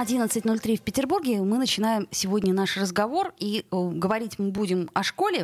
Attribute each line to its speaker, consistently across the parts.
Speaker 1: 11.03 в Петербурге. Мы начинаем сегодня наш разговор. И э, говорить мы будем о школе,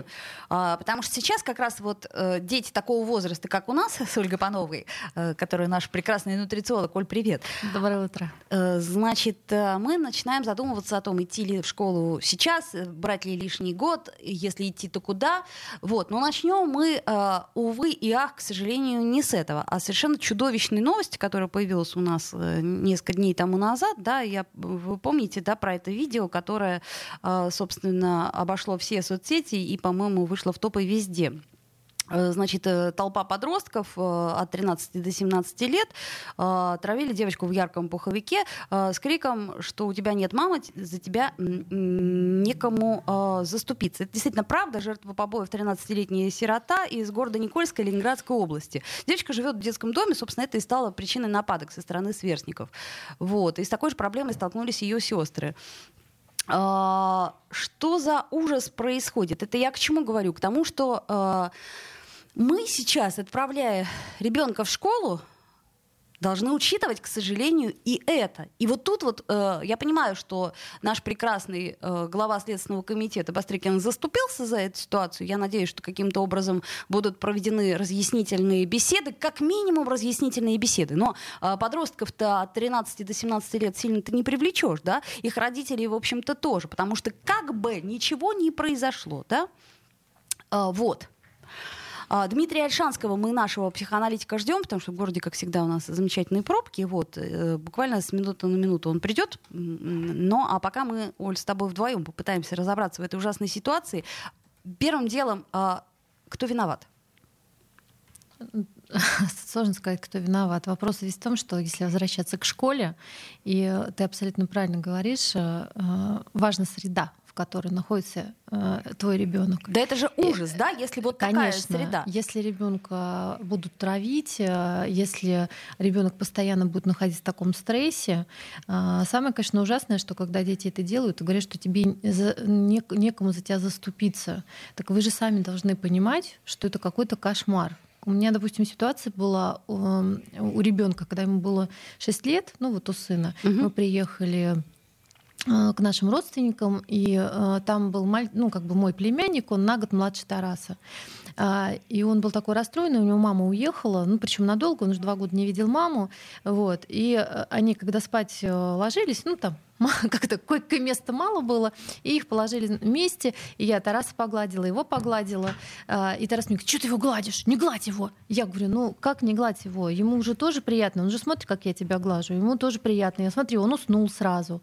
Speaker 1: э, потому что сейчас как раз вот э, дети такого возраста, как у нас с Ольгой Пановой, э, которая наш прекрасный нутрициолог. Оль, привет.
Speaker 2: Доброе утро.
Speaker 1: Э, значит, э, мы начинаем задумываться о том, идти ли в школу сейчас, э, брать ли лишний год, если идти, то куда. Вот. Но начнем мы, э, увы и ах, к сожалению, не с этого, а совершенно чудовищной новости, которая появилась у нас э, несколько дней тому назад. Да, я вы помните, да, про это видео, которое, а, собственно, обошло все соцсети и, по-моему, вышло в топы везде. Э, значит, э, толпа подростков э, от 13 до 17 лет травили девочку в ярком пуховике с криком, что у тебя нет мамы, за тебя некому заступиться. Это действительно правда. Жертва побоев 13-летняя сирота из города Никольска Ленинградской области. Девочка живет в детском доме, собственно, это и стало причиной нападок со стороны сверстников. Вот. И с такой же проблемой столкнулись ее сестры. Что за ужас происходит? Это я к чему говорю? К тому, что мы сейчас, отправляя ребенка в школу, должны учитывать, к сожалению, и это. И вот тут вот э, я понимаю, что наш прекрасный э, глава Следственного комитета Бастрыкин заступился за эту ситуацию. Я надеюсь, что каким-то образом будут проведены разъяснительные беседы, как минимум разъяснительные беседы. Но э, подростков-то от 13 до 17 лет сильно ты не привлечешь, да? Их родителей, в общем-то, тоже, потому что как бы ничего не произошло, да? Э, вот. А, Дмитрия Альшанского мы нашего психоаналитика ждем, потому что в городе, как всегда, у нас замечательные пробки. Вот, э, буквально с минуты на минуту он придет. Но а пока мы, Оль, с тобой вдвоем попытаемся разобраться в этой ужасной ситуации. Первым делом, а, кто виноват?
Speaker 2: Сложно сказать, кто виноват. Вопрос весь в том, что если возвращаться к школе, и ты абсолютно правильно говоришь, э, э, важна среда, которой находится э, твой ребенок.
Speaker 1: Да это же ужас, и, да, если вот
Speaker 2: конечно,
Speaker 1: такая среда.
Speaker 2: Если ребенка будут травить, э, если ребенок постоянно будет находиться в таком стрессе, э, самое, конечно, ужасное, что когда дети это делают, говорят, что тебе за, не, некому за тебя заступиться. Так вы же сами должны понимать, что это какой-то кошмар. У меня, допустим, ситуация была у, эм, у ребенка, когда ему было 6 лет, ну вот у сына, угу. мы приехали Э, к нашим родственникам, и э, там был ну, как бы мой племянник, он на год младше Тараса. Э, и он был такой расстроенный, у него мама уехала, ну, причем надолго, он уже два года не видел маму. Вот, и э, они, когда спать э, ложились, ну, там, как-то койко-места мало было, и их положили вместе, и я Тараса погладила, его погладила, а, и Тарас мне говорит, что ты его гладишь? Не гладь его! Я говорю, ну как не гладь его? Ему уже тоже приятно, он же смотрит, как я тебя глажу, ему тоже приятно. Я смотрю, он уснул сразу.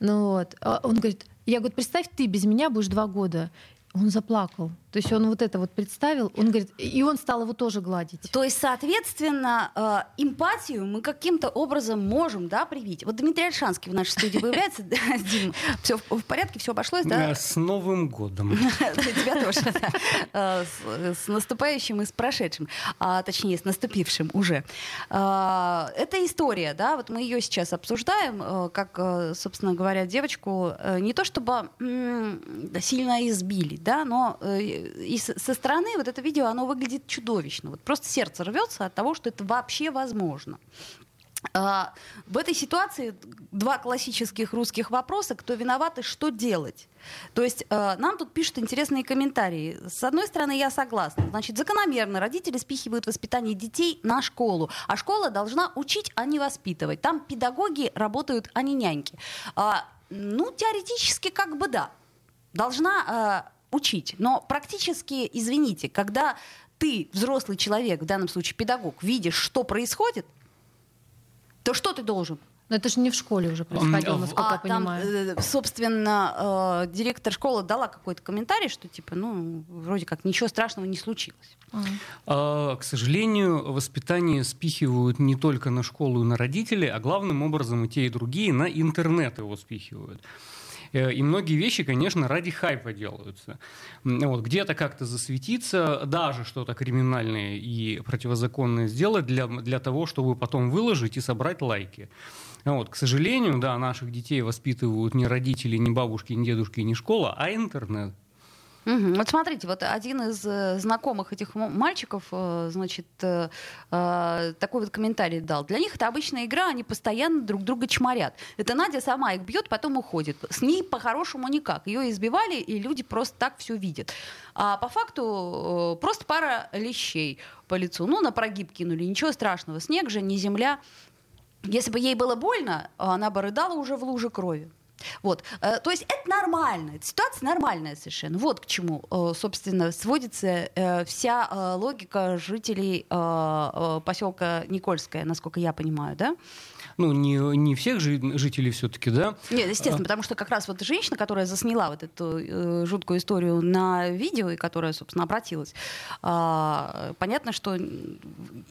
Speaker 2: Ну вот. А он говорит, я говорю, представь, ты без меня будешь два года. Он заплакал. То есть он вот это вот представил, он говорит, и он стал его тоже гладить.
Speaker 1: То есть, соответственно, э, эмпатию мы каким-то образом можем, да, привить. Вот Дмитрий Альшанский в нашей студии появляется. Дим, все в порядке, все обошлось, да?
Speaker 3: С Новым годом.
Speaker 1: Тебя тоже. Э, с наступающим и с прошедшим, а точнее, с наступившим уже. Э, это история, да, вот мы ее сейчас обсуждаем, как, собственно говоря, девочку не то чтобы сильно избили, да, но и со стороны вот это видео, оно выглядит чудовищно. Вот просто сердце рвется от того, что это вообще возможно. А, в этой ситуации два классических русских вопроса: кто виноват и что делать. То есть э, нам тут пишут интересные комментарии. С одной стороны, я согласна. Значит, закономерно родители спихивают воспитание детей на школу, а школа должна учить, а не воспитывать. Там педагоги работают, а не няньки. А, ну, теоретически, как бы да. Должна э, учить. Но практически, извините, когда ты, взрослый человек, в данном случае педагог, видишь, что происходит, то что ты должен?
Speaker 2: Но это же не в школе уже происходило, насколько
Speaker 1: а,
Speaker 2: я понимаю.
Speaker 1: Там, собственно, э, директор школы дала какой-то комментарий, что типа, ну, вроде как ничего страшного не случилось.
Speaker 3: А, к сожалению, воспитание спихивают не только на школу и на родителей, а главным образом и те, и другие на интернет его спихивают. Э, и многие вещи, конечно, ради хайпа делаются. Вот, где-то как-то засветиться, даже что-то криминальное и противозаконное сделать для, для того, чтобы потом выложить и собрать лайки. Вот, к сожалению, да, наших детей воспитывают не родители, не бабушки, не дедушки, не школа, а интернет.
Speaker 1: Угу. Вот смотрите, вот один из э, знакомых этих мальчиков, э, значит, э, такой вот комментарий дал. Для них это обычная игра, они постоянно друг друга чморят. Это Надя сама их бьет, потом уходит. С ней по-хорошему никак. Ее избивали, и люди просто так все видят. А по факту просто пара лещей по лицу. Ну, на прогиб кинули, ничего страшного. Снег же, не земля. Если бы ей было больно, она бы рыдала уже в луже крови. Вот. Э, то есть это нормально, эта ситуация нормальная совершенно. Вот к чему, э, собственно, сводится э, вся логика жителей поселка Никольская, насколько я понимаю, да?
Speaker 3: Ну, не, не всех жителей все-таки, да?
Speaker 1: Нет, естественно, а... потому что как раз вот женщина, которая засняла вот эту э, жуткую историю на видео, и которая, собственно, обратилась, э, понятно, что,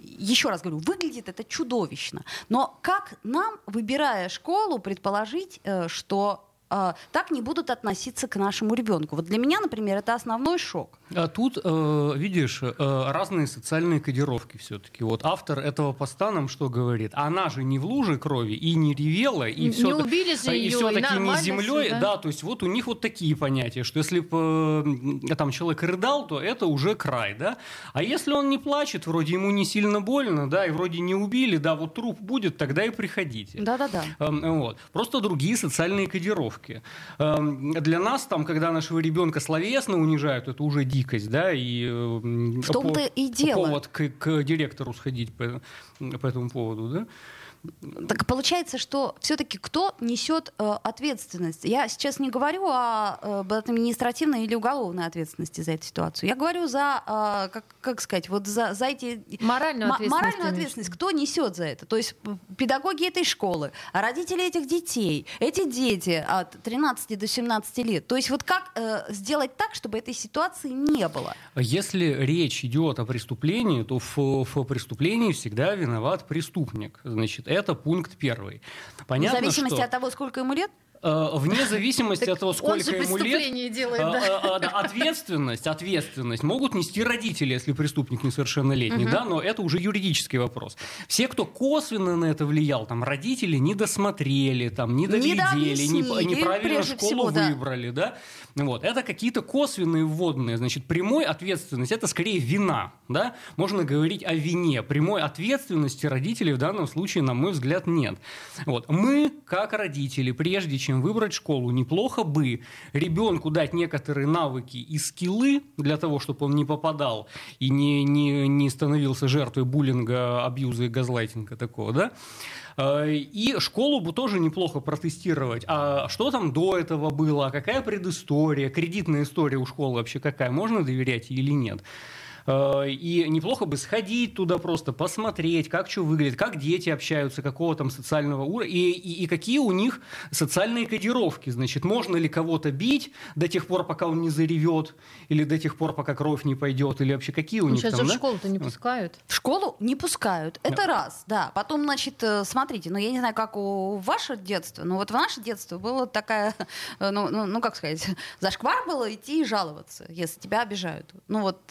Speaker 1: еще раз говорю, выглядит это чудовищно. Но как нам, выбирая школу, предположить, э, что э, так не будут относиться к нашему ребенку? Вот для меня, например, это основной шок.
Speaker 3: А тут, э, видишь, э, разные социальные кодировки все-таки. Вот автор этого поста нам что говорит? Она же не в луже крови и не ревела, и все
Speaker 2: не убили же
Speaker 3: и все-таки не землей. Да? да, то есть вот у них вот такие понятия, что если бы э, там человек рыдал, то это уже край, да. А если он не плачет, вроде ему не сильно больно, да, и вроде не убили, да, вот труп будет, тогда и приходите.
Speaker 1: Да-да-да.
Speaker 3: Эм, вот. Просто другие социальные кодировки. Эм, для нас там, когда нашего ребенка словесно унижают, это уже дико дикость, да, и
Speaker 1: э, в том-то и дело.
Speaker 3: повод к, к директору сходить по, по этому поводу, да.
Speaker 1: Так получается, что все-таки кто несет э, ответственность? Я сейчас не говорю о э, административной или уголовной ответственности за эту ситуацию. Я говорю за, э, как, как сказать, вот за, за эти...
Speaker 2: Моральную ответственность.
Speaker 1: Моральную ответственность. Кто несет за это? То есть педагоги этой школы, родители этих детей, эти дети от 13 до 17 лет. То есть вот как э, сделать так, чтобы этой ситуации не было?
Speaker 3: Если речь идет о преступлении, то в, в преступлении всегда виноват преступник. Значит, это пункт первый.
Speaker 1: Понятно, В зависимости что... от того, сколько ему лет?
Speaker 3: Э, вне зависимости от того, сколько ему
Speaker 2: лет, делает, э,
Speaker 3: да. Э, ответственность, ответственность могут нести родители, если преступник несовершеннолетний, угу. да, но это уже юридический вопрос. Все, кто косвенно на это влиял, там родители не досмотрели, там не доглядели, не, неправильно школу всего, выбрали, да, вот это какие-то косвенные вводные, значит, прямой ответственность это скорее вина, да, можно говорить о вине, прямой ответственности родителей в данном случае, на мой взгляд, нет. Вот мы как родители, прежде чем чем выбрать школу. Неплохо бы ребенку дать некоторые навыки и скиллы для того, чтобы он не попадал и не, не, не становился жертвой буллинга, абьюза и газлайтинга такого, да? А, и школу бы тоже неплохо протестировать. А что там до этого было? Какая предыстория? Кредитная история у школы вообще какая? Можно доверять или нет? Э, и неплохо бы сходить туда просто, посмотреть, как что выглядит, как дети общаются, какого там социального уровня, и, и, и какие у них социальные кодировки. Значит, можно ли кого-то бить до тех пор, пока он не заревет, или до тех пор, пока кровь не пойдет, или вообще какие у ну, них
Speaker 2: сейчас
Speaker 3: там,
Speaker 2: же
Speaker 3: да?
Speaker 2: в школу-то не пускают.
Speaker 1: В школу не пускают. Это да. раз, да. Потом, значит, э, смотрите, ну я не знаю, как у ваше детство, но вот в наше детство было такая, э, ну, ну, ну как сказать, зашквар было идти и жаловаться, если тебя обижают. Ну вот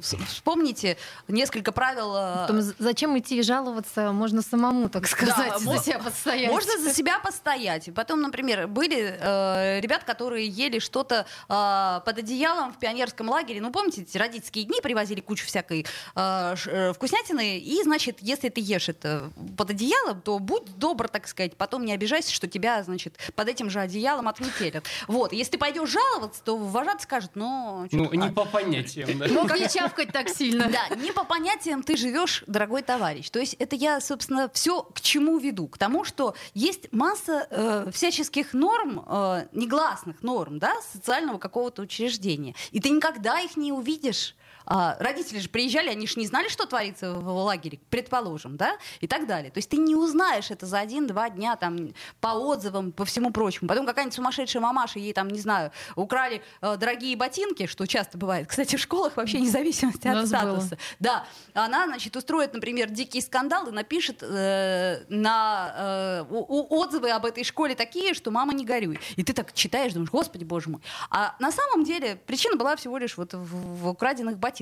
Speaker 1: вспомните несколько правил.
Speaker 2: Э, Потом, зачем идти и жаловаться? Можно самому, так сказать, да, за себя постоять.
Speaker 1: Можно за себя постоять. Потом, например, были э, ребят, которые ели что-то э, под одеялом в пионерском лагере. Ну, помните, эти родительские дни привозили кучу всякой э, э, вкуснятины. И, значит, если ты ешь это под одеялом, то будь добр, так сказать. Потом не обижайся, что тебя, значит, под этим же одеялом отметелят. Вот. Если ты пойдешь жаловаться, то вожат скажет, ну...
Speaker 3: Ну, не по понятиям. Да?
Speaker 2: Ну, как чавкать так сильно.
Speaker 1: Да, не по понятиям ты живешь, дорогой товарищ. То есть это я, собственно, все к чему веду? К тому, что есть масса э, всяческих норм, э, негласных норм, да, социального какого-то учреждения. И ты никогда их не увидишь А, родители же приезжали, они же не знали, что творится в лагере, предположим, да, и так далее. То есть ты не узнаешь это за один-два дня там по отзывам, по всему прочему. Потом какая-нибудь сумасшедшая мамаша, ей там, не знаю, украли э, дорогие ботинки, что часто бывает. Кстати, в школах вообще независимости от статуса. Было. Да, она, значит, устроит, например, дикий скандал и напишет э, на э, отзывы об этой школе такие, что мама не горюй. И ты так читаешь, думаешь, господи, боже мой. А на самом деле причина была всего лишь вот в, в украденных ботинках.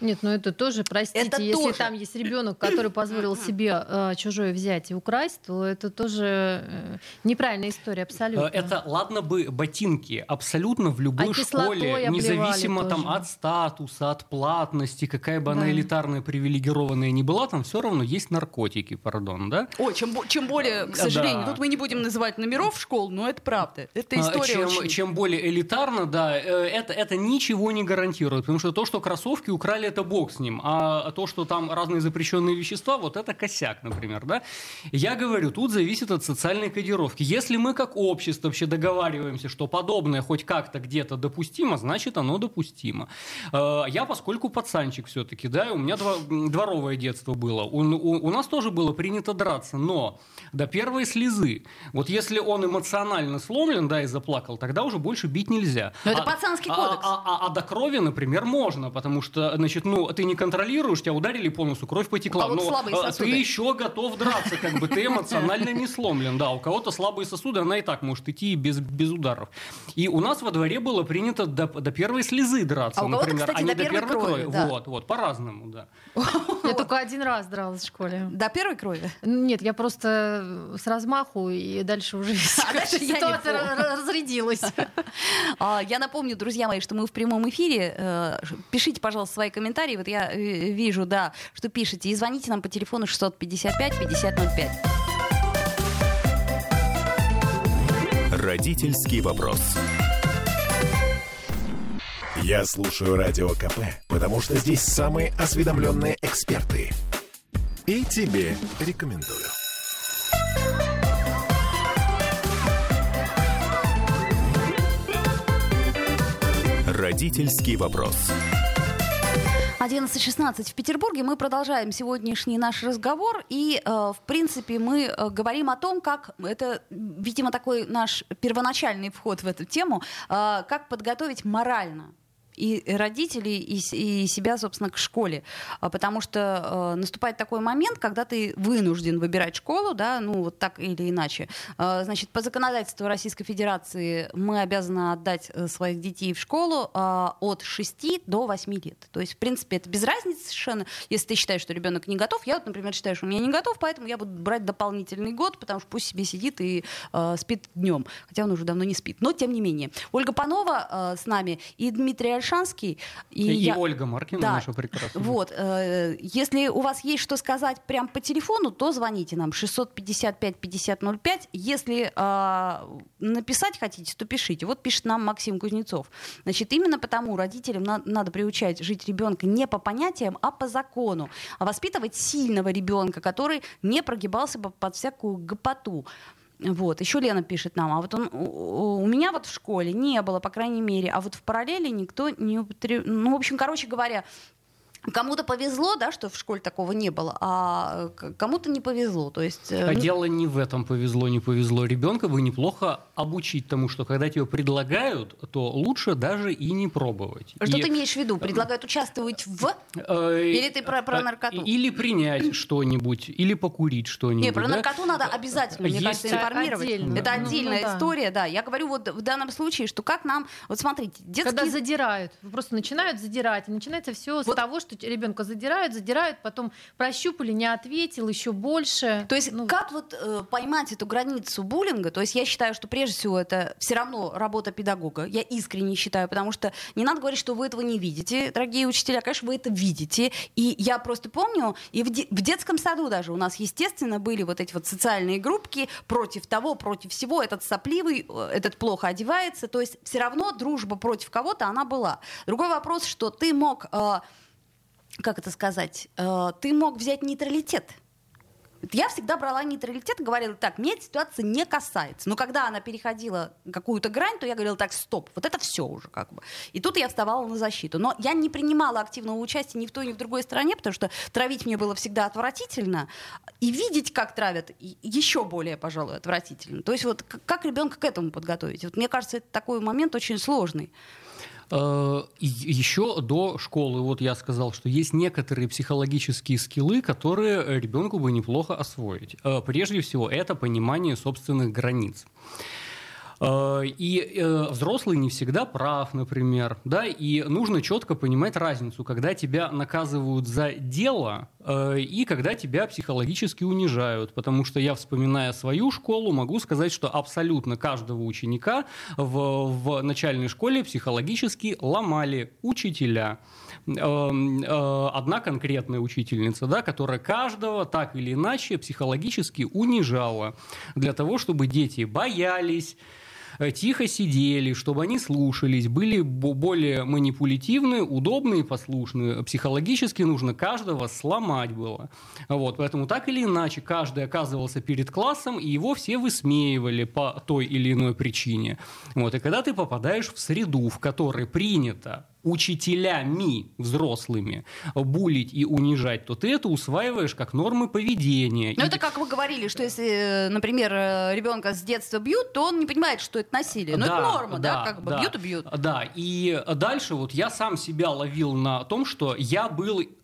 Speaker 2: Нет, ну это тоже, простите, это если тоже. там есть ребенок, который позволил себе э, чужое взять и украсть, то это тоже э, неправильная история абсолютно. Э,
Speaker 3: это ладно бы ботинки, абсолютно в любой а школе, независимо там от статуса, от платности, какая бы да. она элитарная, привилегированная ни была, там все равно есть наркотики, пардон, да?
Speaker 1: Ой, чем, чем более, к сожалению, да. тут мы не будем называть номеров школ, но это правда. Это история
Speaker 3: чем,
Speaker 1: очень...
Speaker 3: чем более элитарно, да, э, это, это ничего не гарантирует, потому что то, что кроссовки украли, это бог с ним, а то, что там разные запрещенные вещества, вот это косяк, например, да? Я говорю, тут зависит от социальной кодировки. Если мы как общество вообще договариваемся, что подобное хоть как-то где-то допустимо, значит оно допустимо. Э, я, поскольку пацанчик все-таки, да, у меня дворовое детство было, у, у, у нас тоже было принято драться, но до первой слезы. Вот если он эмоционально сломлен, да, и заплакал, тогда уже больше бить нельзя.
Speaker 1: Но а, это пацанский
Speaker 3: а,
Speaker 1: кодекс.
Speaker 3: А, а, а, а до крови, например, можно, потому что, значит, ну, ты не контролируешь, тебя ударили полностью, кровь потекла, но а, ты еще готов драться, как бы ты эмоционально не сломлен, да, у кого-то слабые сосуды, она и так может идти без, без ударов. И у нас во дворе было принято до, до первой слезы драться, а например,
Speaker 1: кстати, а не до, до первой крови. крови.
Speaker 3: Да. Вот, вот, по-разному, да.
Speaker 2: Я только один раз дралась в школе.
Speaker 1: До первой крови?
Speaker 2: Нет, я просто с размаху, и дальше уже а ситуация разрядилась.
Speaker 1: А, я напомню, друзья мои, что мы в прямом эфире. Э, пишите, пожалуйста, свои комментарии. Вот я э, вижу, да, что пишете. И звоните нам по телефону 655 5005.
Speaker 4: Родительский вопрос. Я слушаю Радио КП, потому что здесь самые осведомленные эксперты. И тебе рекомендую. Родительский вопрос.
Speaker 1: 11.16 в Петербурге. Мы продолжаем сегодняшний наш разговор. И, э, в принципе, мы э, говорим о том, как это, видимо, такой наш первоначальный вход в эту тему, э, как подготовить морально и родителей, и, и себя, собственно, к школе. А, потому что э, наступает такой момент, когда ты вынужден выбирать школу, да, ну вот так или иначе. Э, значит, по законодательству Российской Федерации мы обязаны отдать э, своих детей в школу э, от 6 до 8 лет. То есть, в принципе, это без разницы совершенно. Если ты считаешь, что ребенок не готов, я вот, например, считаю, что у меня не готов, поэтому я буду брать дополнительный год, потому что пусть себе сидит и э, спит днем. Хотя он уже давно не спит. Но, тем не менее. Ольга Панова э, с нами и Дмитрий Альшанский.
Speaker 3: И, и я... Ольга Маркина, да. наша прекрасная.
Speaker 1: Вот. Э, если у вас есть что сказать прямо по телефону, то звоните нам 655-5005. Если э, написать хотите, то пишите. Вот пишет нам Максим Кузнецов. Значит, именно потому родителям на- надо приучать жить ребенка не по понятиям, а по закону. А воспитывать сильного ребенка, который не прогибался бы под всякую гопоту. Вот, еще Лена пишет нам, а вот он, у, меня вот в школе не было, по крайней мере, а вот в параллели никто не употреблял. Ну, в общем, короче говоря, Кому-то повезло, да, что в школе такого не было, а кому-то не повезло. То есть,
Speaker 3: э, а ну... дело не в этом повезло, не повезло. Ребенка бы неплохо обучить тому, что когда тебе предлагают, то лучше даже и не пробовать.
Speaker 1: Что
Speaker 3: и...
Speaker 1: ты имеешь в виду? Предлагают участвовать в? Э, или ты про, про наркоту?
Speaker 3: Или принять что-нибудь, или покурить что-нибудь.
Speaker 1: Не, про да? наркоту надо обязательно, мне Есть... кажется, информировать. Отдельно. Это отдельная ну, ну, история, да. Я говорю вот в данном случае, что как нам... Вот смотрите,
Speaker 2: детские... Когда задирают, просто начинают задирать, и начинается все вот. с того, что что ребенка задирают, задирают, потом прощупали, не ответил, еще больше.
Speaker 1: То есть ну, как вот э, поймать эту границу буллинга? То есть я считаю, что прежде всего это все равно работа педагога. Я искренне считаю, потому что не надо говорить, что вы этого не видите, дорогие учителя. Конечно, вы это видите. И я просто помню, и в, де- в детском саду даже у нас, естественно, были вот эти вот социальные группки против того, против всего. Этот сопливый, э, этот плохо одевается. То есть все равно дружба против кого-то она была. Другой вопрос, что ты мог... Э, как это сказать, э, ты мог взять нейтралитет. Я всегда брала нейтралитет и говорила, так, мне эта ситуация не касается. Но когда она переходила какую-то грань, то я говорила, так, стоп, вот это все уже как бы. И тут я вставала на защиту. Но я не принимала активного участия ни в той, ни в другой стороне, потому что травить мне было всегда отвратительно. И видеть, как травят, еще более, пожалуй, отвратительно. То есть вот как ребенка к этому подготовить? Вот мне кажется, это такой момент очень сложный.
Speaker 3: Э, еще до школы, вот я сказал, что есть некоторые психологические скиллы, которые ребенку бы неплохо освоить. Э, прежде всего, это понимание собственных границ. Э, и э, взрослый не всегда прав, например, да, и нужно четко понимать разницу, когда тебя наказывают за дело э, и когда тебя психологически унижают, потому что я, вспоминая свою школу, могу сказать, что абсолютно каждого ученика в, в начальной школе психологически ломали учителя. Одна конкретная учительница, да, которая каждого так или иначе психологически унижала для того, чтобы дети боялись, тихо сидели, чтобы они слушались, были более манипулятивны, удобные, послушные. Психологически нужно каждого сломать было. Вот, поэтому так или иначе каждый оказывался перед классом, и его все высмеивали по той или иной причине. Вот, и когда ты попадаешь в среду, в которой принято учителями взрослыми булить и унижать, то ты это усваиваешь как нормы поведения.
Speaker 1: Но
Speaker 3: и...
Speaker 1: это как вы говорили, что если, например, ребенка с детства бьют, то он не понимает, что это насилие. Но да, это норма, да, да как бы да, бьют и бьют.
Speaker 3: Да, и дальше вот я сам себя ловил на том, что я был Э,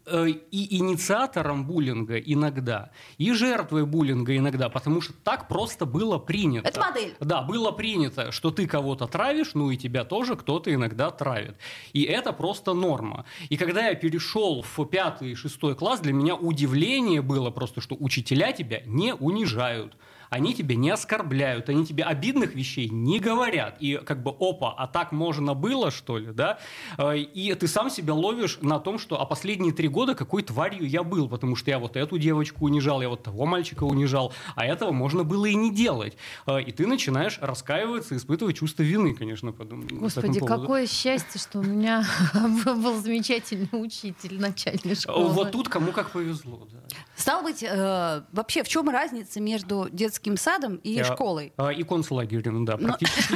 Speaker 3: и инициатором буллинга иногда, и жертвой буллинга иногда, потому что так просто было принято.
Speaker 1: Это модель.
Speaker 3: Да, было принято, что ты кого-то травишь, ну и тебя тоже кто-то иногда травит. И это просто норма. И когда я перешел в пятый и шестой класс, для меня удивление было просто, что учителя тебя не унижают они тебя не оскорбляют, они тебе обидных вещей не говорят. И как бы, опа, а так можно было, что ли, да? Э, и ты сам себя ловишь на том, что а последние три года какой тварью я был, потому что я вот эту девочку унижал, я вот того мальчика унижал, а этого можно было и не делать. Э, и ты начинаешь раскаиваться, испытывать чувство вины, конечно, потом.
Speaker 2: Господи, какое счастье, что у меня был замечательный учитель начальной школы.
Speaker 3: Вот тут кому как повезло, да.
Speaker 1: Стало быть, э, вообще в чем разница между детским садом и
Speaker 3: Я,
Speaker 1: школой?
Speaker 3: А, и концлагерем, да, практически.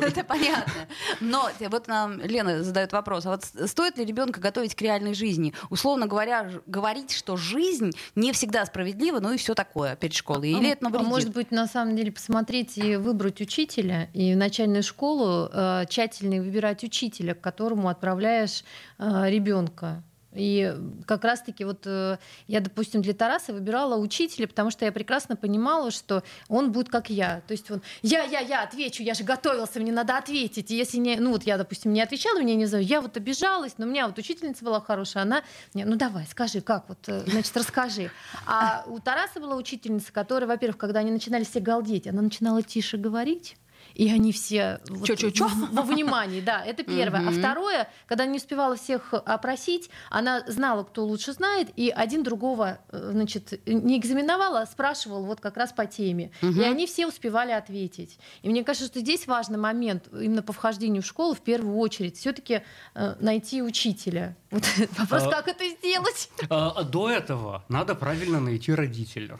Speaker 1: Это понятно. Но вот нам Лена задает вопрос, а вот стоит ли ребенка готовить к реальной жизни? Условно говоря, говорить, что жизнь не всегда справедлива, ну и все такое перед школой. Или а, это навредит?
Speaker 2: А может быть, на самом деле, посмотреть и выбрать учителя, и в начальную школу э, тщательно выбирать учителя, к которому отправляешь э, ребенка. И как раз-таки вот э, я, допустим, для Тараса выбирала учителя, потому что я прекрасно понимала, что он будет как я. То есть он, я, я, я отвечу, я же готовился, мне надо ответить. И если не, ну вот я, допустим, не отвечала, меня не знаю, я вот обижалась, но у меня вот учительница была хорошая, она, мне, ну давай, скажи, как вот, э, значит, расскажи. А у Тараса была учительница, которая, во-первых, когда они начинали все галдеть, она начинала тише говорить, и они все вот, чё, чё, чё? во внимании, да, это первое. А второе, когда не успевала всех опросить, она знала, кто лучше знает, и один другого, э, значит, не экзаменовала, а спрашивал вот как раз по теме. И они все успевали ответить. И мне кажется, что здесь важный момент именно по вхождению в школу в первую очередь все-таки э, найти учителя. Вот вопрос, а, как это сделать?
Speaker 3: А, до этого надо правильно найти родителя.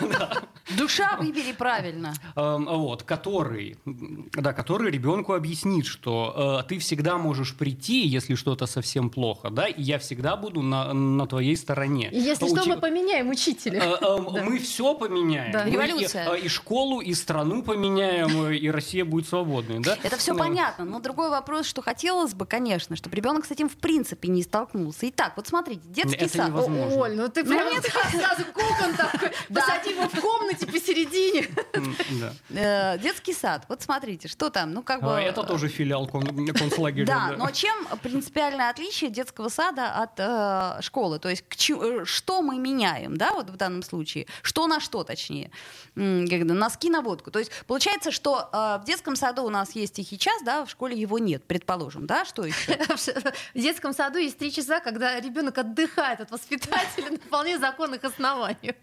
Speaker 1: Душа выбери правильно.
Speaker 3: Вот, который, да, который ребенку объяснит, что э, ты всегда можешь прийти, если что-то совсем плохо, да, и я всегда буду на, на твоей стороне.
Speaker 2: Если что, мы поменяем учителя. Э,
Speaker 3: э, мы все поменяем.
Speaker 1: Революция.
Speaker 3: И, школу, и страну поменяем, и Россия будет свободной, да?
Speaker 1: Это все понятно, но другой вопрос, что хотелось бы, конечно, чтобы ребенок с этим в принципе не столкнулся. Итак, вот смотрите, детский
Speaker 3: Это
Speaker 1: сад.
Speaker 3: Невозможно.
Speaker 2: Оль, ну ты прям сразу кокон такой, посади его в комнате посередине.
Speaker 1: Э, детский сад. Вот смотрите, что там, ну как бы... А,
Speaker 3: это тоже филиал концлагеря.
Speaker 1: Да, но чем принципиальное отличие детского сада от э, школы? То есть э, что мы меняем, да, вот в данном случае? Что на что, точнее? Носки на водку. То есть получается, что в детском саду у нас есть тихий час, да, в школе его нет, предположим, да, что еще?
Speaker 2: В детском саду есть три часа, когда ребенок отдыхает от воспитателя на вполне законных основаниях.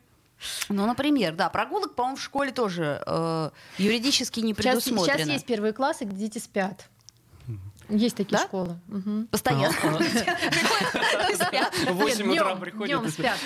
Speaker 1: Ну, например, да, прогулок, по-моему, в школе тоже э, юридически не предусмотрено.
Speaker 2: Сейчас, сейчас есть первые классы, где дети спят. Есть такие
Speaker 1: Да?
Speaker 2: школы. Мгм.
Speaker 1: Постоянно.
Speaker 3: А,
Speaker 1: спят.
Speaker 3: В 8
Speaker 2: Нет,
Speaker 3: утра приходят.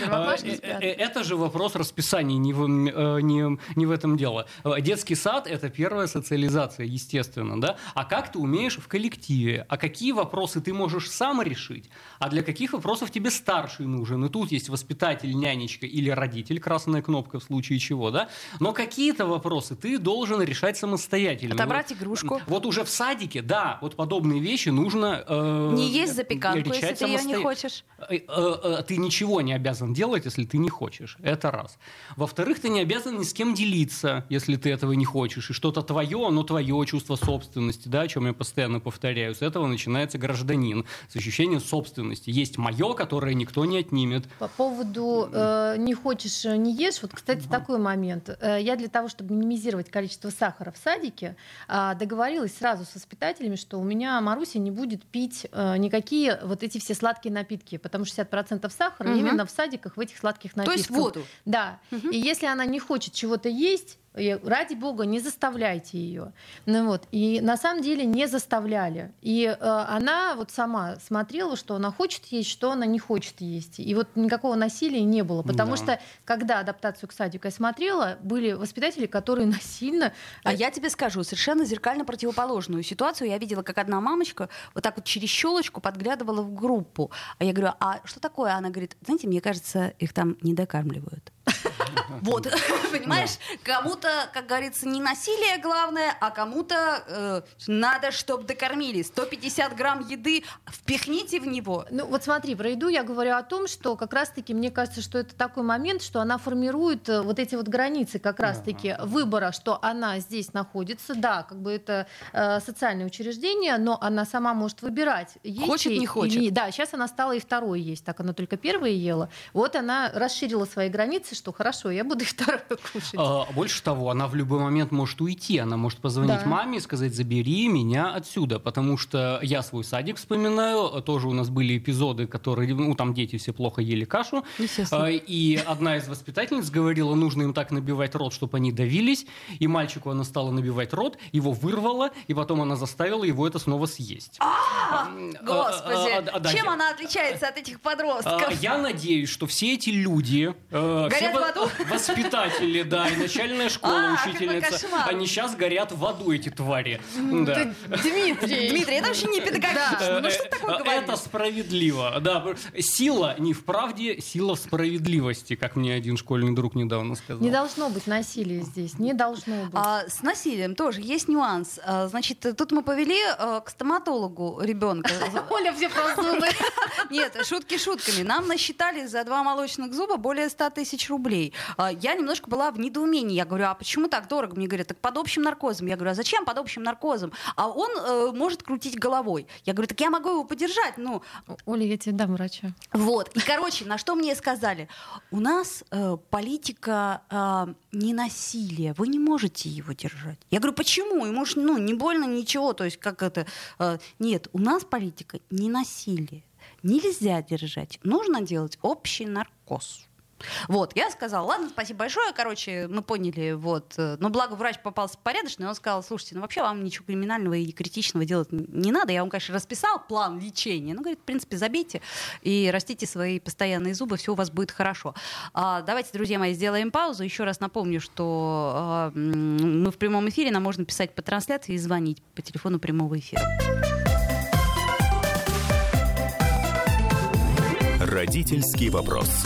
Speaker 3: А, э, э, Это же вопрос расписания, не в, э, этом дело. Детский сад – это первая социализация, естественно, да? А как ты умеешь в коллективе? А какие вопросы ты можешь сам решить? А для каких вопросов тебе старший нужен? И тут есть воспитатель, нянечка или родитель, красная кнопка в случае чего, да? Но какие-то вопросы ты должен решать самостоятельно.
Speaker 1: Отобрать игрушку.
Speaker 3: Вот уже в садике, да, вот подобные вещи нужно э,
Speaker 1: Не есть запеканку, если ты ее не хочешь.
Speaker 3: Э, э, э, ты ничего не обязан делать, если ты не хочешь. Это раз. Во-вторых, ты не обязан ни с кем делиться, если ты этого не хочешь. И что-то твое, оно твое чувство собственности, да, о чем я постоянно повторяю. С этого начинается гражданин, с ощущением собственности. Есть мое, которое никто не отнимет.
Speaker 2: По поводу э, не хочешь, не ешь. Вот, кстати, такой момент. Я для того, чтобы минимизировать количество сахара в садике, а, договорилась сразу с воспитателями, что у меня Маруся не будет пить э, никакие вот эти все сладкие напитки, потому что 60% сахара
Speaker 1: Мгм.
Speaker 2: именно в садиках в этих сладких
Speaker 1: То
Speaker 2: напитках.
Speaker 1: есть воду.
Speaker 2: Да.
Speaker 1: Мгм.
Speaker 2: И если она не хочет чего-то есть, и, ради бога, не заставляйте ее. Ну вот. И на самом деле не заставляли. И э, она вот сама смотрела, что она хочет есть, что она не хочет есть. И вот никакого насилия не было. Потому
Speaker 3: Да.
Speaker 2: что, когда адаптацию к садику я смотрела, были воспитатели, которые насильно...
Speaker 1: А я тебе скажу, совершенно зеркально противоположную ситуацию. Я видела, как одна мамочка вот так вот через щелочку подглядывала в группу. А я говорю, а что такое? Она говорит, знаете, мне кажется, их там не докармливают. Вот, понимаешь, кому-то, как говорится, не насилие главное, а кому-то э, надо, чтобы докормили. 150 грамм еды впихните в него.
Speaker 2: Ну вот смотри, про еду я говорю о том, что как раз-таки мне кажется, что это такой момент, что она формирует э, вот эти вот границы как раз-таки выбора, что она здесь находится, да, как бы это э, социальное учреждение, но она сама может выбирать. есть
Speaker 1: Хочет,
Speaker 2: ей
Speaker 1: не хочет.
Speaker 2: или- Да, сейчас она стала и второй есть, так она только первое ела. Вот она расширила свои границы, что хорошо, я буду и второе кушать.
Speaker 3: А, Больше того, она в любой момент может уйти. Она может позвонить
Speaker 2: Да.
Speaker 3: маме и сказать, забери меня отсюда. Потому что я свой садик вспоминаю. Тоже у нас были эпизоды, которые, ну, там дети все плохо ели кашу. А, И одна из воспитательниц говорила, нужно им так набивать рот, чтобы они давились. И мальчику она стала набивать рот, его вырвала, и потом она заставила его это снова съесть. А,
Speaker 1: Господи,
Speaker 3: а, а, да,
Speaker 1: чем
Speaker 3: я-
Speaker 1: она отличается от этих
Speaker 3: а,
Speaker 1: подростков?
Speaker 3: Я надеюсь, что все эти люди, э,
Speaker 1: Горят в аду?
Speaker 3: воспитатели, да, и начальная школа,
Speaker 1: А,
Speaker 3: учительница, они сейчас горят в аду, эти твари. Да.
Speaker 2: Дмитрий,
Speaker 1: Дмитрий, это вообще не педагогично. Ну что ты такое
Speaker 3: Э,
Speaker 1: говоришь?
Speaker 3: Это справедливо. Да, сила не в правде, сила в справедливости, как мне один школьный друг недавно сказал.
Speaker 2: не должно быть насилия здесь, не должно быть.
Speaker 1: А, с насилием тоже есть нюанс. А, значит, тут мы повели а, к стоматологу ребенка.
Speaker 2: Оля все про зубы.
Speaker 1: Нет, шутки шутками. Нам насчитали за два молочных зуба более 100 тысяч рублей. А, Я немножко была в недоумении. Я говорю, а почему так дорого? Мне говорят, так под общим наркозом. Я говорю, а зачем под общим наркозом? А он э, может крутить головой. Я говорю, так я могу его подержать. Ну,
Speaker 2: Оля, я тебе дам врача.
Speaker 1: вот. И, короче, на что мне сказали? У нас э, политика э, не насилия. Вы не можете его держать. Я говорю, почему? Ему ж, ну, не больно ничего. То есть, как это... э, нет, у нас политика не насилие. Нельзя держать. Нужно делать общий наркоз. Вот, я сказала, ладно, спасибо большое, короче, мы поняли, вот, э, но благо врач попался порядочный, он сказал, слушайте, ну вообще вам ничего криминального и критичного делать не надо, я вам, конечно, расписал план лечения, ну, говорит, в принципе, забейте и растите свои постоянные зубы, все у вас будет хорошо. А, давайте, друзья мои, сделаем паузу, еще раз напомню, что а, мы в прямом эфире, нам можно писать по трансляции и звонить по телефону прямого эфира.
Speaker 4: Родительский вопрос.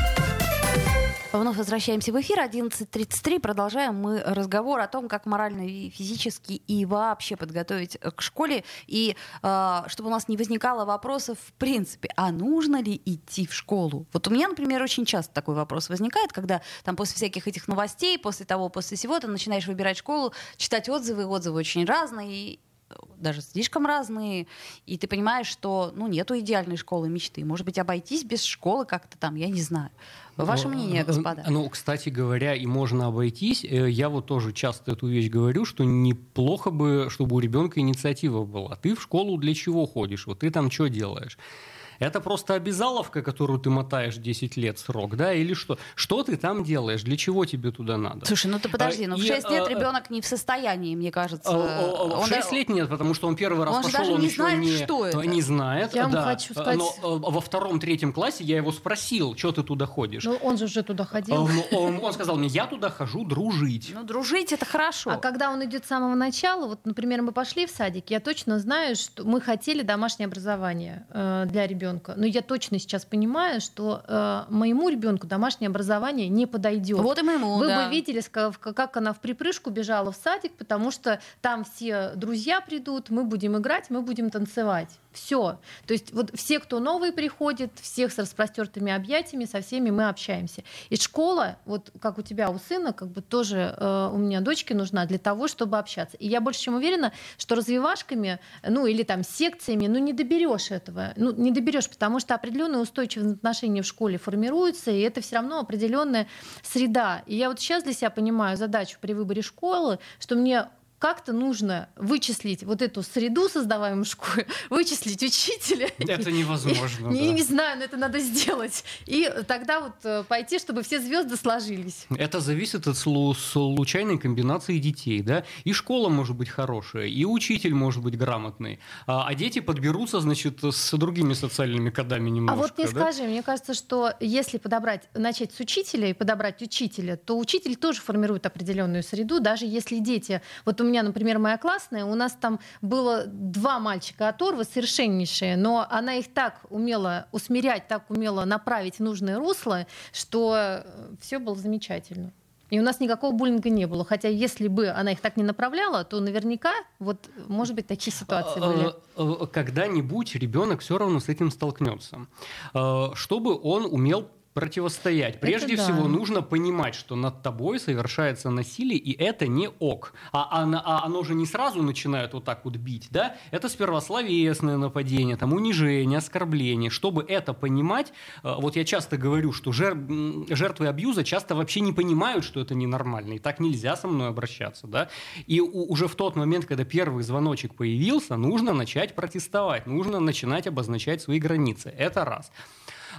Speaker 1: Вновь возвращаемся в эфир. 11.33. Продолжаем мы разговор о том, как морально и физически и вообще подготовить э, к школе. И э, чтобы у нас не возникало вопросов в принципе, а нужно ли идти в школу? Вот у меня, например, очень часто такой вопрос возникает, когда там после всяких этих новостей, после того, после всего, ты начинаешь выбирать школу, читать отзывы, отзывы очень разные. И даже слишком разные, и ты понимаешь, что ну, нету идеальной школы мечты. Может быть, обойтись без школы как-то там, я не знаю. Ваше
Speaker 3: Ну,
Speaker 1: мнение,
Speaker 3: э,
Speaker 1: господа?
Speaker 3: Ну, кстати говоря, и можно обойтись. Э, Я вот тоже часто эту вещь говорю, что неплохо бы, чтобы у ребенка инициатива была. Ты в школу для чего ходишь? Вот ты там что делаешь? Это просто обязаловка, которую ты мотаешь 10 лет срок, да, или что? Что ты там делаешь? Для чего тебе туда надо?
Speaker 1: Слушай, ну ты подожди, ну в
Speaker 3: и,
Speaker 1: 6 лет
Speaker 3: э,
Speaker 1: ребенок не в состоянии, мне кажется.
Speaker 3: Э, э, э,
Speaker 1: Он
Speaker 3: В 6
Speaker 1: да-
Speaker 3: лет нет, потому что он первый раз
Speaker 1: Он
Speaker 3: пошел,
Speaker 1: даже
Speaker 3: он
Speaker 1: не
Speaker 3: еще
Speaker 1: знает,
Speaker 3: не,
Speaker 1: что это.
Speaker 3: не знает.
Speaker 2: Я вам
Speaker 3: да.
Speaker 2: хочу сказать-
Speaker 3: Но э, во втором-третьем классе я его спросил, что ты туда ходишь.
Speaker 2: Ну, он же уже туда ходил.
Speaker 3: Э, ну, Он, он сказал мне, я туда хожу дружить.
Speaker 1: Ну, дружить это хорошо.
Speaker 2: А когда он идет с самого начала, вот, например, мы пошли в садик, я точно знаю, что мы хотели домашнее образование э, для ребенка. Но я точно сейчас понимаю, что э, моему ребенку домашнее образование не подойдет.
Speaker 1: Вот и моему,
Speaker 2: Вы
Speaker 1: да.
Speaker 2: бы видели, в- как она в припрыжку бежала в садик, потому что там все друзья придут, мы будем играть, мы будем танцевать. Все. То есть вот все, кто новые приходят, всех с распростертыми объятиями, со всеми мы общаемся. И школа, вот как у тебя, у сына, как бы тоже э, у меня дочке нужна для того, чтобы общаться. И я больше чем уверена, что развивашками, ну или там секциями, ну не доберешь этого. Ну не доберешь, потому что определенные устойчивые отношения в школе формируются, и это все равно определенная среда. И я вот сейчас для себя понимаю задачу при выборе школы, что мне как-то нужно вычислить вот эту среду, создаваемую в школе, вычислить учителя.
Speaker 3: Это невозможно.
Speaker 2: Не,
Speaker 3: да.
Speaker 2: не знаю, но это надо сделать. И тогда вот э, пойти, чтобы все звезды сложились.
Speaker 3: Это зависит от слу- случайной комбинации детей, да. И школа может быть хорошая, и учитель может быть грамотный, а, а дети подберутся, значит, с другими социальными кодами
Speaker 2: А
Speaker 3: немножко.
Speaker 2: вот не
Speaker 3: да?
Speaker 2: скажи, мне кажется, что если подобрать, начать с учителя и подобрать учителя, то учитель тоже формирует определенную среду, даже если дети, вот у меня, например, моя классная, у нас там было два мальчика оторвы совершеннейшие, но она их так умела усмирять, так умела направить в нужное русло, что все было замечательно. И у нас никакого буллинга не было. Хотя если бы она их так не направляла, то наверняка, вот, может быть, такие ситуации были.
Speaker 3: Э, э, Когда-нибудь ребенок все равно с этим столкнется. Э, Чтобы он умел противостоять. Прежде
Speaker 2: да.
Speaker 3: всего нужно понимать, что над тобой совершается насилие, и это не ок. А, оно- а оно же не сразу начинает вот так вот бить, да? Это сперва словесное нападение, там унижение, оскорбление. Чтобы это понимать, э, вот я часто говорю, что жер- жертвы абьюза часто вообще не понимают, что это ненормально, и так нельзя со мной обращаться, да? И у- уже в тот момент, когда первый звоночек появился, нужно начать протестовать, нужно начинать обозначать свои границы. Это раз.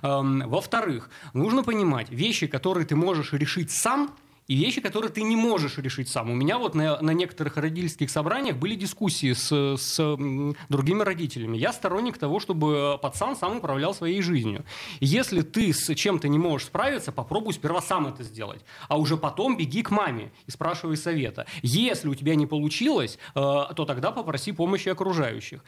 Speaker 3: Эм, Во-вторых, нужно понимать вещи, которые ты можешь решить сам, и вещи, которые ты не можешь решить сам. У меня вот на, на некоторых родительских собраниях были дискуссии с, с другими родителями. Я сторонник того, чтобы пацан сам управлял своей жизнью. Если ты с чем-то не можешь справиться, попробуй сперва сам это сделать. А уже потом беги к маме и спрашивай совета. Если у тебя не получилось, э, то тогда попроси помощи окружающих.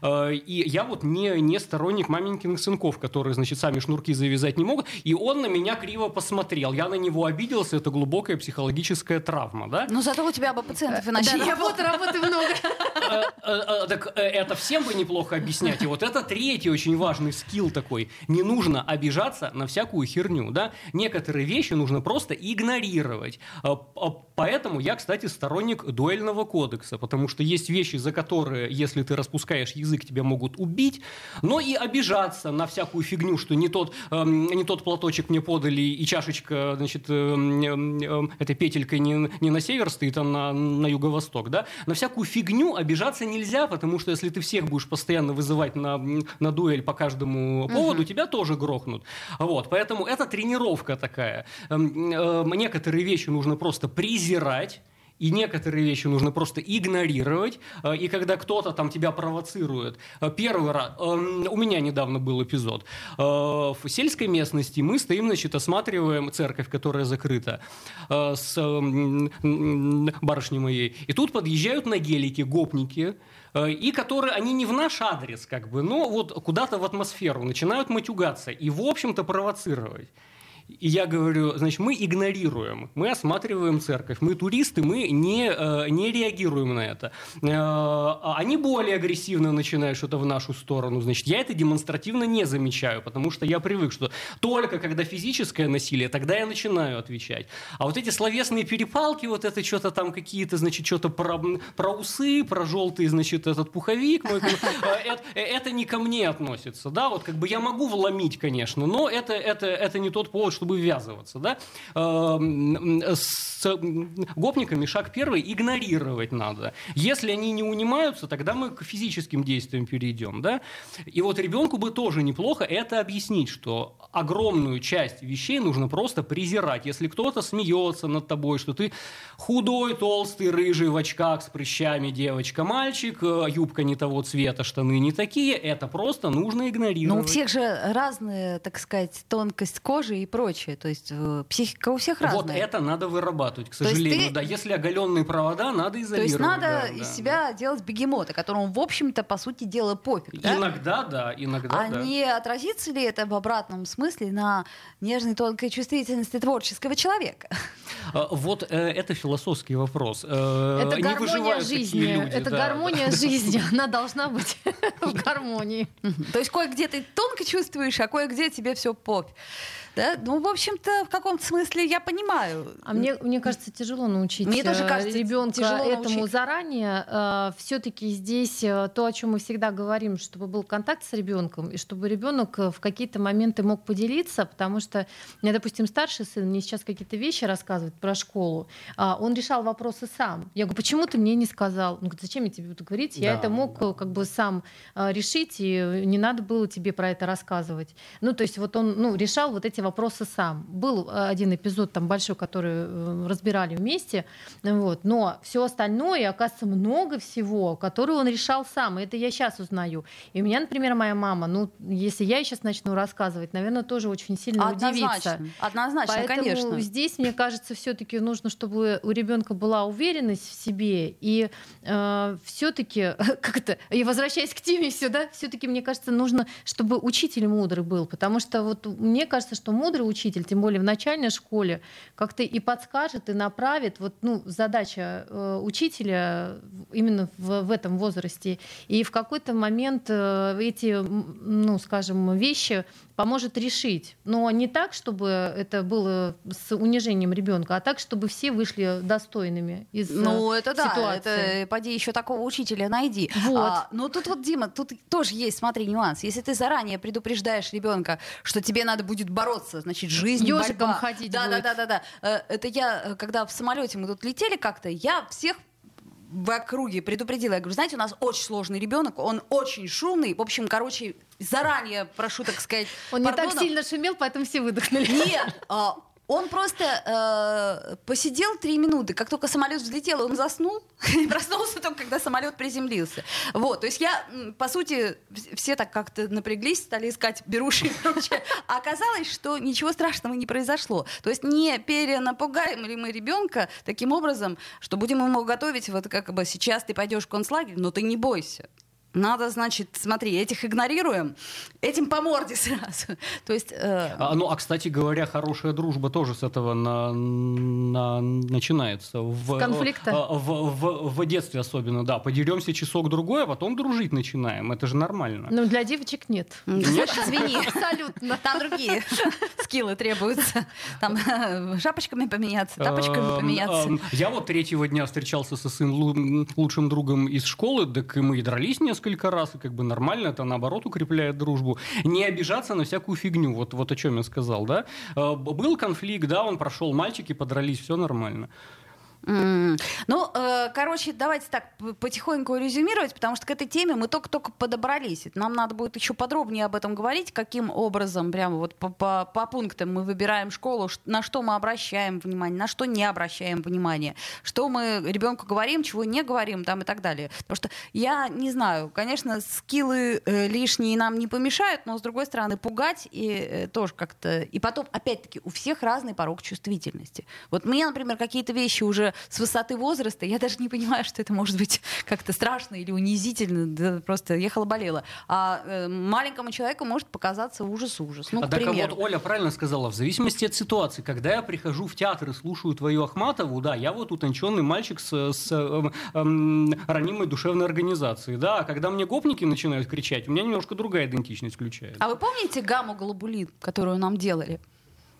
Speaker 3: Э, И я вот не, не сторонник маменькиных сынков, которые, значит, сами шнурки завязать не могут. И он на меня криво посмотрел. Я на него обиделся. Это глубокая психологическая травма, да?
Speaker 1: Ну, зато у тебя бы пациентов иначе
Speaker 2: Да, работы, работы много.
Speaker 3: Э, э, э, Так э, это всем бы неплохо объяснять. И вот это третий очень важный скилл такой. Не нужно обижаться на всякую херню, да? Некоторые вещи нужно просто игнорировать. Э, Поэтому я, кстати, сторонник дуэльного кодекса, потому что есть вещи, за которые, если ты распускаешь язык, тебя могут убить, но и обижаться на всякую фигню, что не тот, эм, не тот платочек мне подали, и чашечка, значит, эм, этой петелькой не, не на север стоит, а на, на юго-восток, да? На всякую фигню обижаться нельзя, потому что если ты всех будешь постоянно вызывать на, на дуэль по каждому поводу, тебя тоже грохнут. Вот, поэтому это тренировка такая. Эм, эм, Некоторые вещи нужно просто презирать, и некоторые вещи нужно просто игнорировать. Э, И когда кто-то там тебя провоцирует, э, первый раз, эм, у меня недавно был эпизод, Э, в сельской местности мы стоим, значит, осматриваем церковь, которая закрыта, с барышней моей, и тут подъезжают на гелике гопники, и которые, они не в наш адрес, как бы, но вот куда-то в атмосферу начинают матюгаться и, в общем-то, провоцировать. И я говорю, значит, мы игнорируем, мы осматриваем церковь, мы туристы, мы не, э, не реагируем на это. Э, а они более агрессивно начинают что-то в нашу сторону, значит, я это демонстративно не замечаю, потому что я привык, что только когда физическое насилие, тогда я начинаю отвечать. А вот эти словесные перепалки, вот это что-то там какие-то, значит, что-то про, про усы, про желтый, значит, этот пуховик, мой, это, это не ко мне относится, да, вот как бы я могу вломить, конечно, но это, это, это не тот повод, чтобы ввязываться. Да? Эм, с гопниками шаг первый – игнорировать надо. Если они не унимаются, тогда мы к физическим действиям перейдем. Да? И вот ребенку бы тоже неплохо это объяснить, что огромную часть вещей нужно просто презирать. Если кто-то смеется над тобой, что ты худой, толстый, рыжий, в очках с прыщами девочка-мальчик, э, юбка не того цвета, штаны не такие, это просто нужно игнорировать. Но
Speaker 1: у всех же разные, так сказать, тонкость кожи и прочее. То есть э, психика у всех разная.
Speaker 3: Вот это надо вырабатывать, к сожалению. Ты... Да, если оголенные провода, надо изолировать. То
Speaker 1: есть надо
Speaker 3: да,
Speaker 1: из
Speaker 3: да,
Speaker 1: себя
Speaker 3: да.
Speaker 1: делать бегемота, которому, в общем-то, по сути дела, пофиг. Да?
Speaker 3: Иногда, да, иногда,
Speaker 1: а
Speaker 3: да.
Speaker 1: не отразится ли это в обратном смысле на нежной тонкой чувствительности творческого человека?
Speaker 3: А, вот э, это философский вопрос. Э,
Speaker 2: это не гармония жизни. Люди, это да, гармония да. жизни. Она должна быть в гармонии.
Speaker 1: То есть кое-где ты тонко чувствуешь, а кое-где тебе все пофиг. Да? Ну, в общем-то, в каком-то смысле я понимаю.
Speaker 2: А мне, мне кажется, тяжело научить мне тоже э, кажется, ребенка этому научить. заранее. Э, Все-таки здесь э, то, о чем мы всегда говорим, чтобы был контакт с ребенком, и чтобы ребенок в какие-то моменты мог поделиться, потому что, мне, допустим, старший сын мне сейчас какие-то вещи рассказывает про школу, а он решал вопросы сам. Я говорю, почему ты мне не сказал? Он говорит, зачем я тебе буду говорить? Я да, это мог да. как бы сам решить, и не надо было тебе про это рассказывать. Ну, то есть вот он ну, решал вот эти вопросы сам. Был э, один эпизод там большой, который э, разбирали вместе, вот, но все остальное, оказывается, много всего, который он решал сам, и это я сейчас узнаю. И у меня, например, моя мама, ну, если я сейчас начну рассказывать, наверное, тоже очень сильно
Speaker 1: Однозначно.
Speaker 2: удивится.
Speaker 1: Однозначно,
Speaker 2: Поэтому
Speaker 1: конечно.
Speaker 2: здесь, мне кажется, все-таки нужно, чтобы у ребенка была уверенность в себе, и э, все-таки, как это, и возвращаясь к теме все, да, все-таки, мне кажется, нужно, чтобы учитель мудрый был, потому что вот мне кажется, что мудрый учитель, тем более в начальной школе, как-то и подскажет, и направит. Вот, ну, задача э, учителя именно в, в этом возрасте. И в какой-то момент э, эти, ну, скажем, вещи поможет решить. Но не так, чтобы это было с унижением ребенка, а так, чтобы все вышли достойными из
Speaker 1: Ну, это
Speaker 2: ситуации.
Speaker 1: да, это поди еще такого учителя найди.
Speaker 2: Вот.
Speaker 1: А, ну, тут вот, Дима, тут тоже есть, смотри, нюанс. Если ты заранее предупреждаешь ребенка, что тебе надо будет бороться, значит, жизнь,
Speaker 2: Ёжиком
Speaker 1: борьба.
Speaker 2: ходить
Speaker 1: да,
Speaker 2: будет.
Speaker 1: да, да, да, да. Это я, когда в самолете мы тут летели как-то, я всех в округе предупредила. Я говорю, знаете, у нас очень сложный ребенок, он очень шумный. В общем, короче, заранее прошу, так сказать,
Speaker 2: Он пардона. не так сильно шумел, поэтому все выдохнули.
Speaker 1: Нет, а, он просто э, посидел три минуты. Как только самолет взлетел, он заснул. И проснулся только, когда самолет приземлился. Вот, то есть я, по сути, все так как-то напряглись, стали искать беруши и. А оказалось, что ничего страшного не произошло. То есть не перенапугаем ли мы ребенка таким образом, что будем ему готовить, вот как бы сейчас ты пойдешь в концлагерь, но ты не бойся. Надо, значит, смотри, этих игнорируем, этим по морде сразу. То есть, э...
Speaker 3: а, ну, а кстати говоря, хорошая дружба тоже с этого на, на, начинается. В,
Speaker 2: конфликта.
Speaker 3: В, в, в, в детстве особенно, да. Подеремся часок-другой, а потом дружить начинаем. Это же нормально.
Speaker 2: Ну, для девочек нет.
Speaker 1: Нет? Извини. Абсолютно. Там другие скиллы требуются. Там э, шапочками поменяться, тапочками эм, поменяться. Эм,
Speaker 3: я вот третьего дня встречался со своим лучшим другом из школы, так и мы и дрались несколько несколько раз, и как бы нормально, это наоборот укрепляет дружбу. Не обижаться на всякую фигню, вот, вот о чем я сказал, да. Э, был конфликт, да, он прошел, мальчики подрались, все нормально.
Speaker 1: Mm. Ну, э, короче, давайте так потихоньку резюмировать, потому что к этой теме мы только-только подобрались. Нам надо будет еще подробнее об этом говорить, каким образом, прямо вот по, по, по пунктам мы выбираем школу, на что мы обращаем внимание, на что не обращаем внимание, что мы ребенку говорим, чего не говорим, там и так далее. Потому что я не знаю, конечно, скиллы э, лишние нам не помешают, но с другой стороны пугать и э, тоже как-то. И потом, опять-таки, у всех разный порог чувствительности. Вот мне, например, какие-то вещи уже с высоты возраста, я даже не понимаю, что это может быть как-то страшно или унизительно, да, просто ехала-болела. А э, маленькому человеку может показаться ужас-ужас. Ну,
Speaker 3: а так
Speaker 1: примеру.
Speaker 3: вот Оля правильно сказала, в зависимости от ситуации, когда я прихожу в театр и слушаю твою Ахматову, да, я вот утонченный мальчик с, с эм, эм, ранимой душевной организацией, да, а когда мне гопники начинают кричать, у меня немножко другая идентичность включается.
Speaker 1: А вы помните гамму голубулин, которую нам делали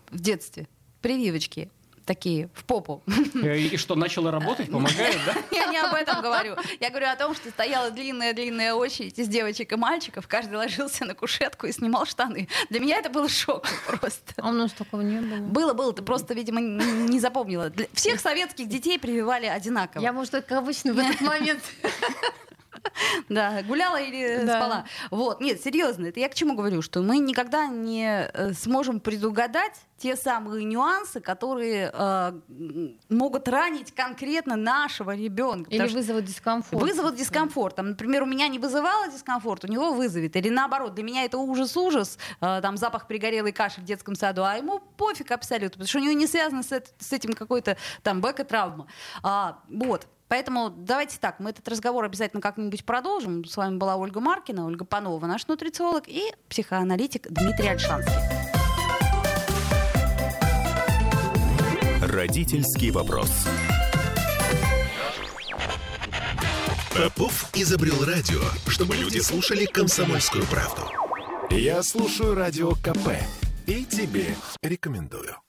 Speaker 1: в детстве? Прививочки такие в попу.
Speaker 3: Э, И что, начало работать, помогает, да?
Speaker 1: Я не об этом говорю. Я говорю о том, что стояла длинная-длинная очередь из девочек и мальчиков. Каждый ложился на кушетку и снимал штаны. Для меня это был шок просто.
Speaker 2: А у нас такого не было.
Speaker 1: Было, было, ты просто, видимо, не запомнила. Для- Всех советских детей прививали одинаково.
Speaker 2: Я, может, как обычно в этот момент.
Speaker 1: Да, гуляла или
Speaker 2: Да.
Speaker 1: спала. Вот, нет, серьезно, это я к чему говорю, что мы никогда не э, сможем предугадать те самые нюансы, которые э, могут ранить конкретно нашего ребенка.
Speaker 2: Или вызовут дискомфорт.
Speaker 1: Вызовут дискомфорт. Там, например, у меня не вызывало дискомфорт, у него вызовет. Или наоборот, для меня это ужас-ужас, э, там запах пригорелой каши в детском саду, а ему пофиг абсолютно, потому что у него не связано с, эт- с этим какой-то там бэк-травма. А, вот. Поэтому давайте так, мы этот разговор обязательно как-нибудь продолжим. С вами была Ольга Маркина, Ольга Панова, наш нутрициолог, и психоаналитик Дмитрий Альшанский.
Speaker 4: Родительский вопрос. Попов изобрел радио, чтобы люди слушали комсомольскую правду. Я слушаю радио КП и тебе рекомендую.